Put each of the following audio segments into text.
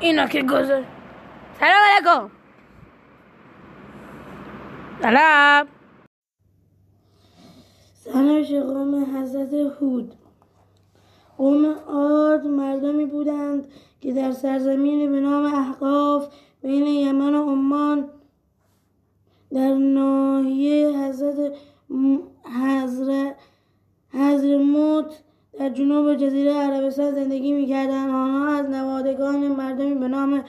اینا که گذاشت سلام علیکم. سلام. سرنوشت قوم حضرت هود. قوم عاد مردمی بودند که در سرزمین به نام احقاف بین یمن و عمان در ناحیه حضرت حضرت در جنوب جزیره عربستان زندگی می‌کردند آنها از نوادگان مردمی به نام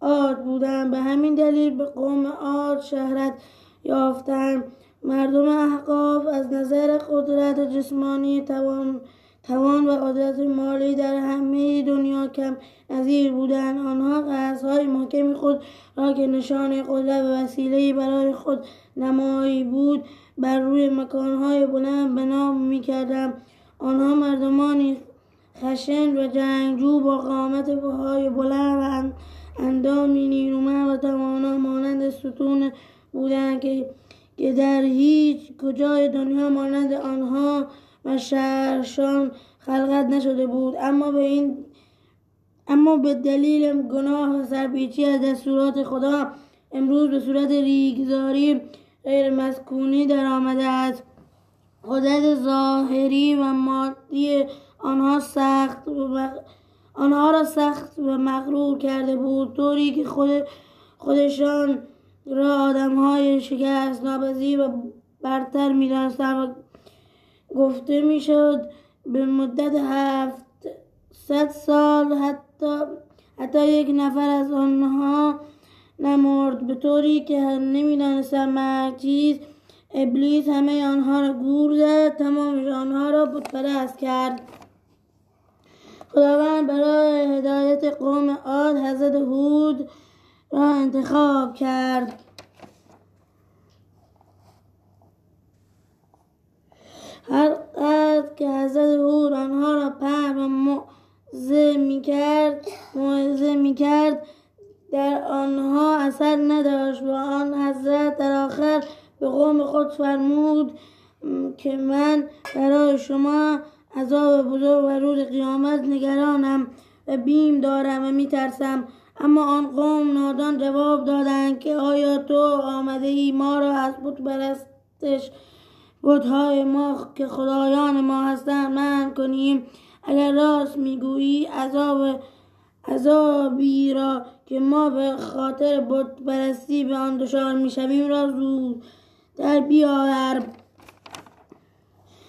عاد بودند. به همین دلیل به قوم عاد شهرت یافتند. مردم احقاف از نظر قدرت جسمانی توان توان و قدرت مالی در همه دنیا کم نظیر بودند. آنها قصرهای محکمی خود را که نشان قدرت و وسیله برای خود نمایی بود بر روی مکانهای بلند بنا می‌کردند. آنها مردمانی خشن و جنگجو با قامت های بلند و اندامی نیرومند و توانا مانند ستون بودند که که در هیچ کجای دنیا مانند آنها و شهرشان خلقت نشده بود. اما به این اما به دلیل گناه و سرپیچی از دستورات خدا امروز به صورت ریگزاری غیر مسکونی در آمده است. قدرت ظاهری و مادی آنها سخت و آنها را سخت و مغرور کرده بود. طوری که خود خودشان را آدم های شکست ناپذیر و برتر می‌دانستند و گفته می‌شد به مدت هفت صد سال حتی حتی یک نفر از آنها نمرد. به طوری که نمی‌دانستم مرگ چیز ابلیس همه آنها را گور زد تمام آنها را بتپرست کرد. خداوند برای هدایت قوم عاد حضرت هود را انتخاب کرد. هر قدر که حضرت هود آنها را پهن و موعظه می‌کرد موعظه می‌کرد در آنها اثر نداشت و آن حضرت در آخر به قوم خود فرمود که من برای شما عذاب بزرگ و روز قیامت نگرانم و بیم دارم و میترسم. اما آن قوم نادان جواب دادند که آیا تو آمده ای ما را از بود برستش بودهای ما که خدایان ما هستند من کنیم؟ اگر راست می‌گویی عذاب عذابی را که ما به خاطر بت برستی به آن دچار می‌شویم را زود. در بیاور.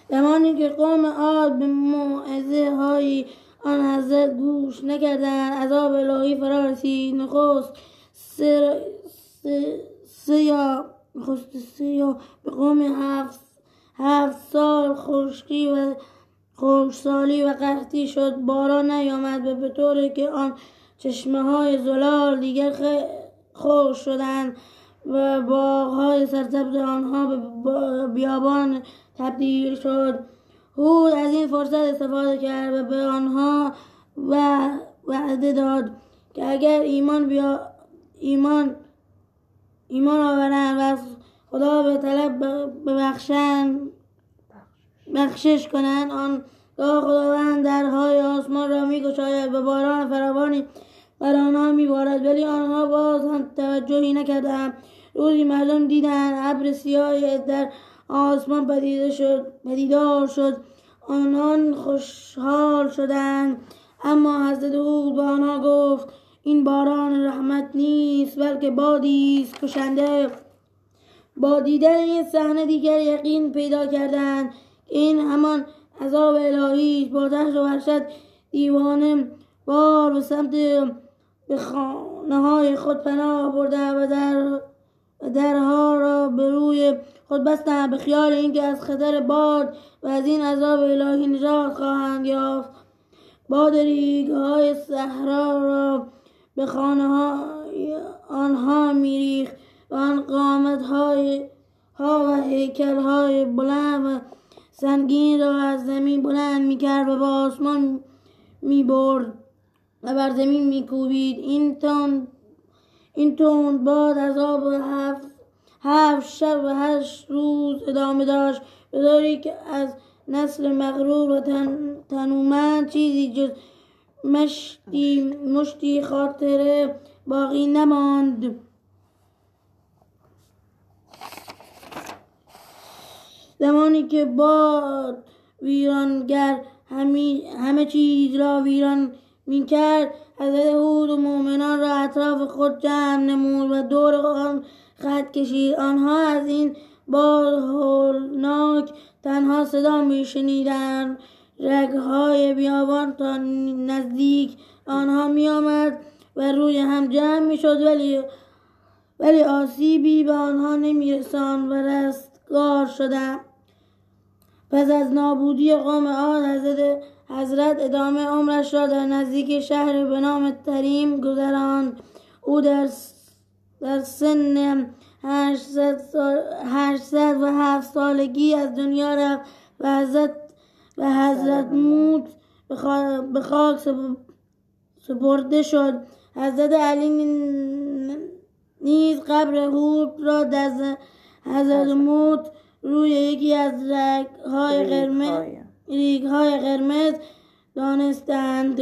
زمانی که قوم عاد به موعظه های آن حضرت گوش نکردند عذاب الهی فرا رسید. نخست سیا نخست سیا به قوم هفت هفت سال خشکی و خشکسالی و قحطی شد. باران نیامد و به طوری که آن چشمه های زلال دیگر خوش شدند. و باغهای سرسبز آنها به بیابان تبدیل شد. هود از این فرصت استفاده کرد و به آنها و وعده داد که اگر ایمان بیا ایمان ایمان آورند و خدا به طلب ببخشند بخشش کنند آن گاه خداوند درهای آسمان را میگشاید و باران فراوانی بر آنها میبارد ولی آنها باز هم توجهی نکردند. روزی مردم دیدند ابر سیاهی در آسمان پدیده شد پدیدار شد. آنان خوشحال شدند. اما حضرت او به آنها گفت این باران رحمت نیست بلکه بادی است کشنده. با دیدن این صحنه دیگر یقین پیدا کردند این همان عذاب الهی با تحت و وحشت دیوانه بار به سمت به خانه های خود پناه برده و در درها را به روی خود بستند به خیال اینکه از خطر باد و از این عذاب الهی نجات خواهند یافت. باد های صحرا را به خانه های آنها میریخت و آن قامت های ها و هیکل های بلند و سنگین را از زمین بلند می‌کرد و به آسمان می‌برد و بر زمین میکوبید. این تند این تند باد عذاب هفت هفت شب و هشت روز ادامه داشت به که از نسل مغرور و تن، تنومند چیزی جز مشتی مشتی خاطره باقی نماند. زمانی که باد ویرانگر همه چیز را ویران می کرد حضرت هود و مؤمنان را اطراف خود جمع نمود و دور آن خط کشید. آنها از این باد هولناک تنها صدا می شنیدن رگهای بیابان تا نزدیک آنها می آمد و روی هم جمع می شد ولی ولی آسیبی به آنها نمی رسان و رستگار شدند. پس از نابودی قوم عاد حضرت حضرت ادامه عمرش را در نزدیک شهر به نام تریم گذراند. او در در سن 800 و هفت سالگی از دنیا رفت و حضرت و حضرت موت به خاک سپرده شد. حضرت علی نیز قبر هود را در حضرت موت روی یکی از رگ های قرمز ریگ های قرمز دانستند.